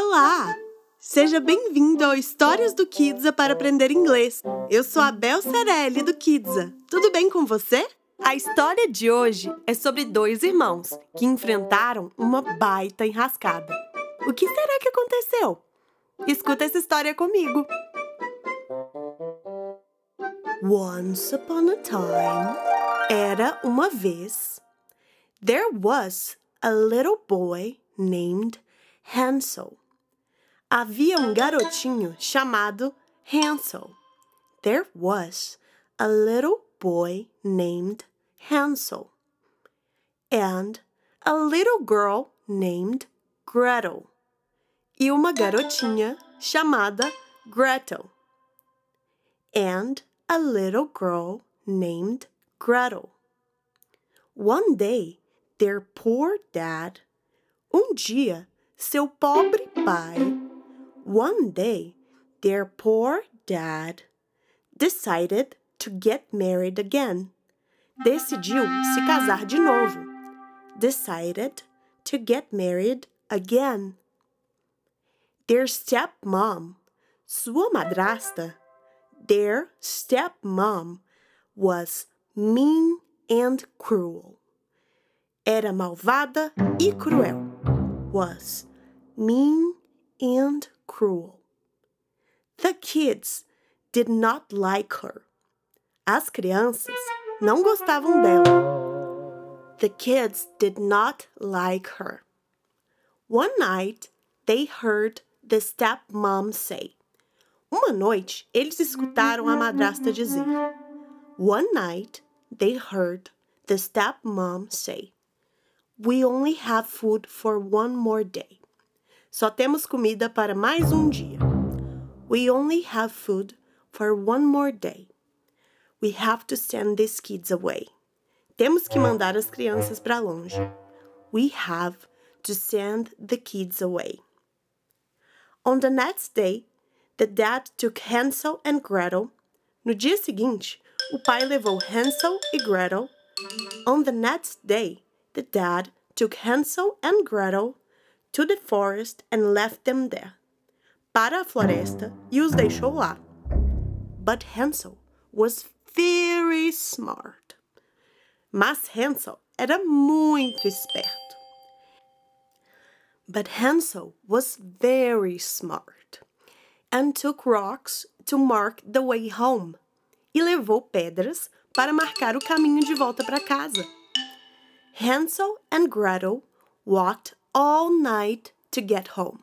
Olá! Seja bem-vindo ao Histórias do Kidsa para aprender inglês. Eu sou a Bel Cerelli do Kidsa. Tudo bem com você? A história de hoje é sobre dois irmãos que enfrentaram uma baita enrascada. O que será que aconteceu? Escuta essa história comigo. Once upon a time, era uma vez, there was a little boy named Hansel. Havia um garotinho chamado Hansel. There was a little boy named Hansel. And a little girl named Gretel. E uma garotinha chamada Gretel. And a little girl named Gretel. One day, their poor dad. Um dia, seu pobre pai. One day, their poor dad decided to get married again. Decidiu se casar de novo. Decided to get married again. Their stepmom, sua madrasta, their stepmom was mean and cruel. Era malvada e cruel. Was mean and cruel. The kids did not like her. As crianças não gostavam dela. The kids did not like her. One night they heard the stepmom say. Uma noite eles escutaram a madrasta dizer. One night they heard the stepmom say, We only have food for one more day. Só temos comida para mais um dia. We only have food for one more day. We have to send these kids away. Temos que mandar as crianças para longe. We have to send the kids away. On the next day, the dad took Hansel and Gretel. No dia seguinte, o pai levou Hansel e Gretel. On the next day, the dad took Hansel and Gretel to the forest and left them there. Para a floresta e os deixou lá. But Hansel was very smart. Mas Hansel era muito esperto. But Hansel was very smart and took rocks to mark the way home e levou pedras para marcar o caminho de volta para casa. Hansel and Gretel walked all night to get home.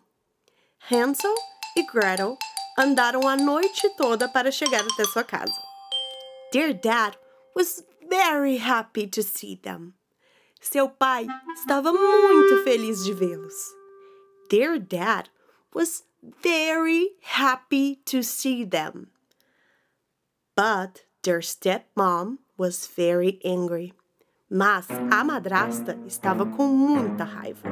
Hansel e Gretel andaram a noite toda para chegar até sua casa. Their dad was very happy to see them. Seu pai estava muito feliz de vê-los. Their dad was very happy to see them. But their stepmom was very angry. Mas a madrasta estava com muita raiva.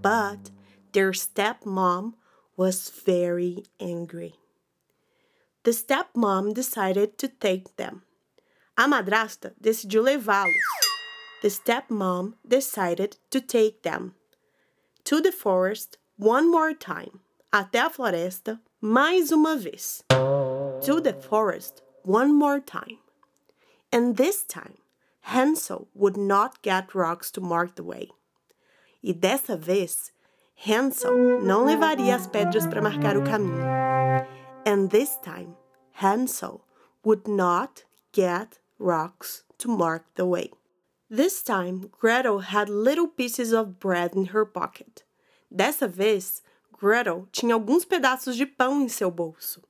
But their stepmom was very angry. The stepmom decided to take them. A madrasta decidiu levá-los. The stepmom decided to take them to the forest one more time. Até a floresta mais uma vez. To the forest one more time. And this time, Hansel would not get rocks to mark the way. E dessa vez, Hansel não levaria as pedras para marcar o caminho. And this time, Hansel would not get rocks to mark the way. This time, Gretel had little pieces of bread in her pocket. Dessa vez, Gretel tinha alguns pedaços de pão em seu bolso.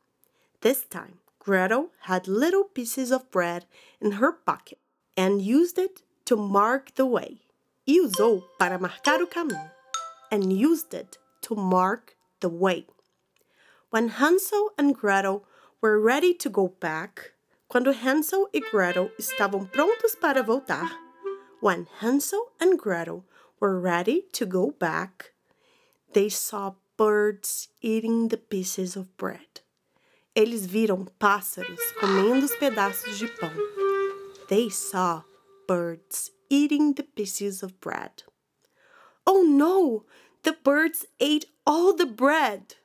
This time, Gretel had little pieces of bread in her pocket and used it to mark the way. E usou para marcar o caminho. And used it to mark the way. When Hansel and Gretel were ready to go back, quando Hansel e Gretel estavam prontos para voltar, when Hansel and Gretel were ready to go back, they saw birds eating the pieces of bread. Eles viram pássaros comendo os pedaços de pão. They saw birds eating the pieces of bread. Oh no! The birds ate all the bread.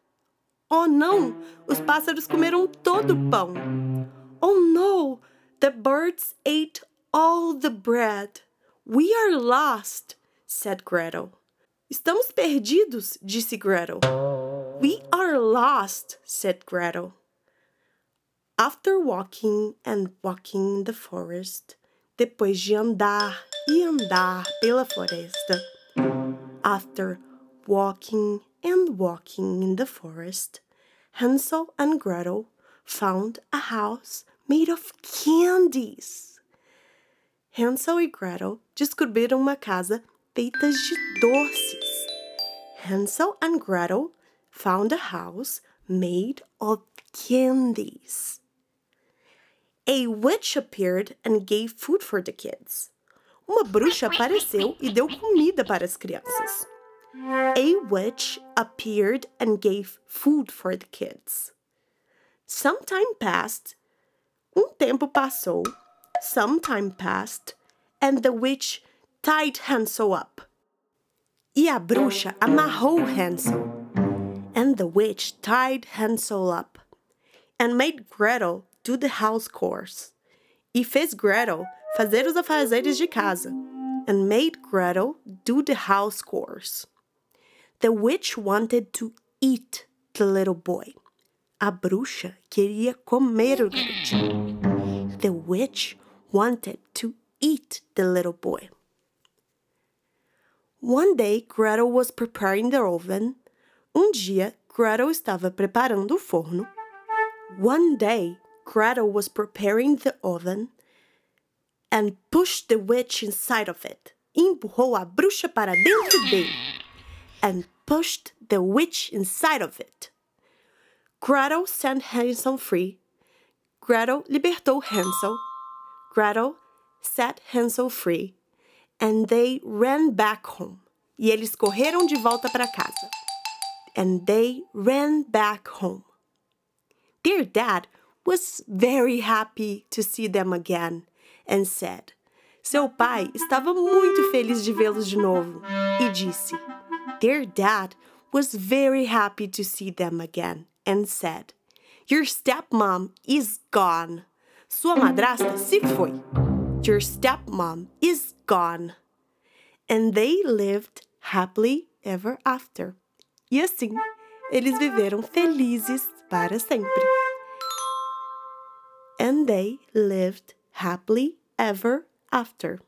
Oh não, os pássaros comeram todo o pão. Oh no, the birds ate all the bread. We are lost, said Gretel. Estamos perdidos, disse Gretel. We are lost, said Gretel. After walking and walking in the forest, depois de andar e andar pela floresta, after walking and walking in the forest, Hansel and Gretel found a house made of candies. Hansel e Gretel descobriram uma casa feita de doces. Hansel and Gretel found a house made of candies. A witch appeared and gave food for the kids. Uma bruxa apareceu e deu comida para as crianças. A witch appeared and gave food for the kids. Some time passed. Um tempo passou. Some time passed. And the witch tied Hansel up. E a bruxa amarrou Hansel. And the witch tied Hansel up and made Gretel do the house chores. E fez Gretel fazer os afazeres de casa. And made Gretel do the house chores. The witch wanted to eat the little boy. A bruxa queria comer o garotinho. The witch wanted to eat the little boy. One day, Gretel was preparing the oven. Um dia, Gretel estava preparando o forno. One day, Gretel was preparing the oven and pushed the witch inside of it. Empurrou a bruxa para dentro dele and pushed the witch inside of it. Gretel set Hansel free. Gretel libertou Hansel. Gretel set Hansel free. And they ran back home. E eles correram de volta para casa. And they ran back home. Their dad was very happy to see them again and said, Seu pai estava muito feliz de vê-los de novo e disse, Their dad was very happy to see them again and said, Your stepmom is gone. Sua madrasta se foi. Your stepmom is gone. And they lived happily ever after. E assim, eles viveram felizes para sempre. And they lived happily ever after.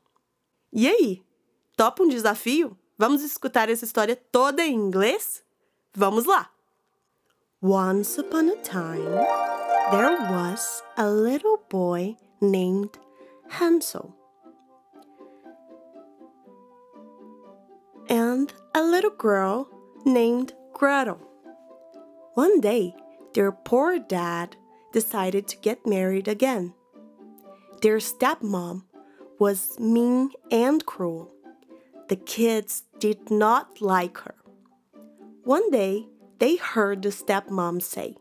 E aí? Topa um desafio? Vamos escutar essa história toda em inglês? Vamos lá! Once upon a time, there was a little boy named Hansel. And a little girl named Gretel. One day, their poor dad decided to get married again. Their stepmom was mean and cruel. The kids did not like her. One day, they heard the stepmom say,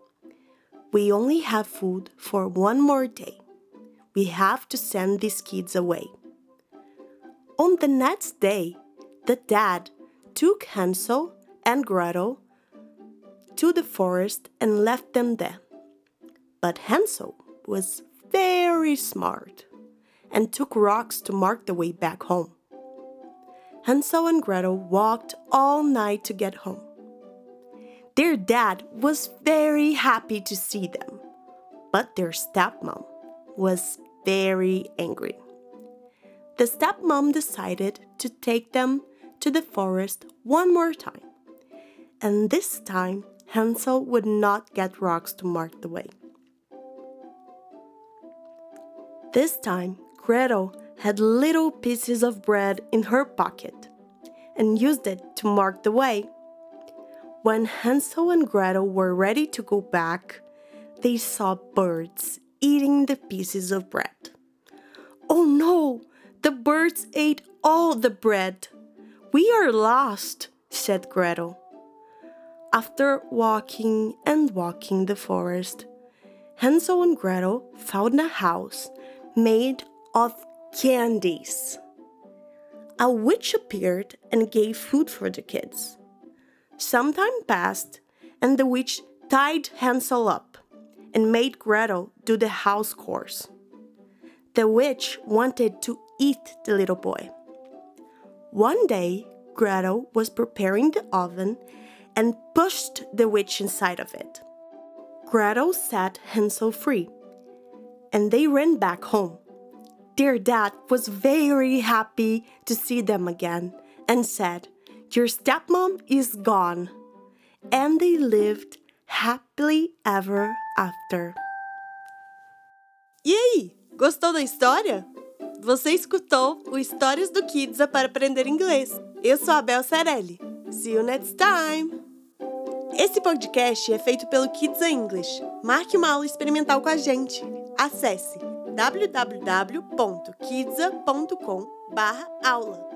We only have food for one more day. We have to send these kids away. On the next day, the dad took Hansel and Gretel to the forest and left them there. But Hansel was very smart and took rocks to mark the way back home. Hansel and Gretel walked all night to get home. Their dad was very happy to see them, but their stepmom was very angry. The stepmom decided to take them to the forest one more time, and this time Hansel would not get rocks to mark the way. This time, Gretel had little pieces of bread in her pocket and used it to mark the way. When Hansel and Gretel were ready to go back, they saw birds eating the pieces of bread. Oh no! The birds ate all the bread. We are lost, said Gretel. After walking and walking the forest, Hansel and Gretel found a house made of candies. A witch appeared and gave food for the kids. Some time passed, and the witch tied Hansel up and made Gretel do the house chores. The witch wanted to eat the little boy. One day, Gretel was preparing the oven and pushed the witch inside of it. Gretel set Hansel free, and they ran back home. Their dad was very happy to see them again and said, Your stepmom is gone. And they lived happily ever after. E aí, gostou da história? Você escutou o Histórias do Kidsa para aprender inglês. Eu sou a Bel. See you next time! Esse podcast é feito pelo Kids English. Marque uma aula experimental com a gente. Acesse www.kidsa.com/aula.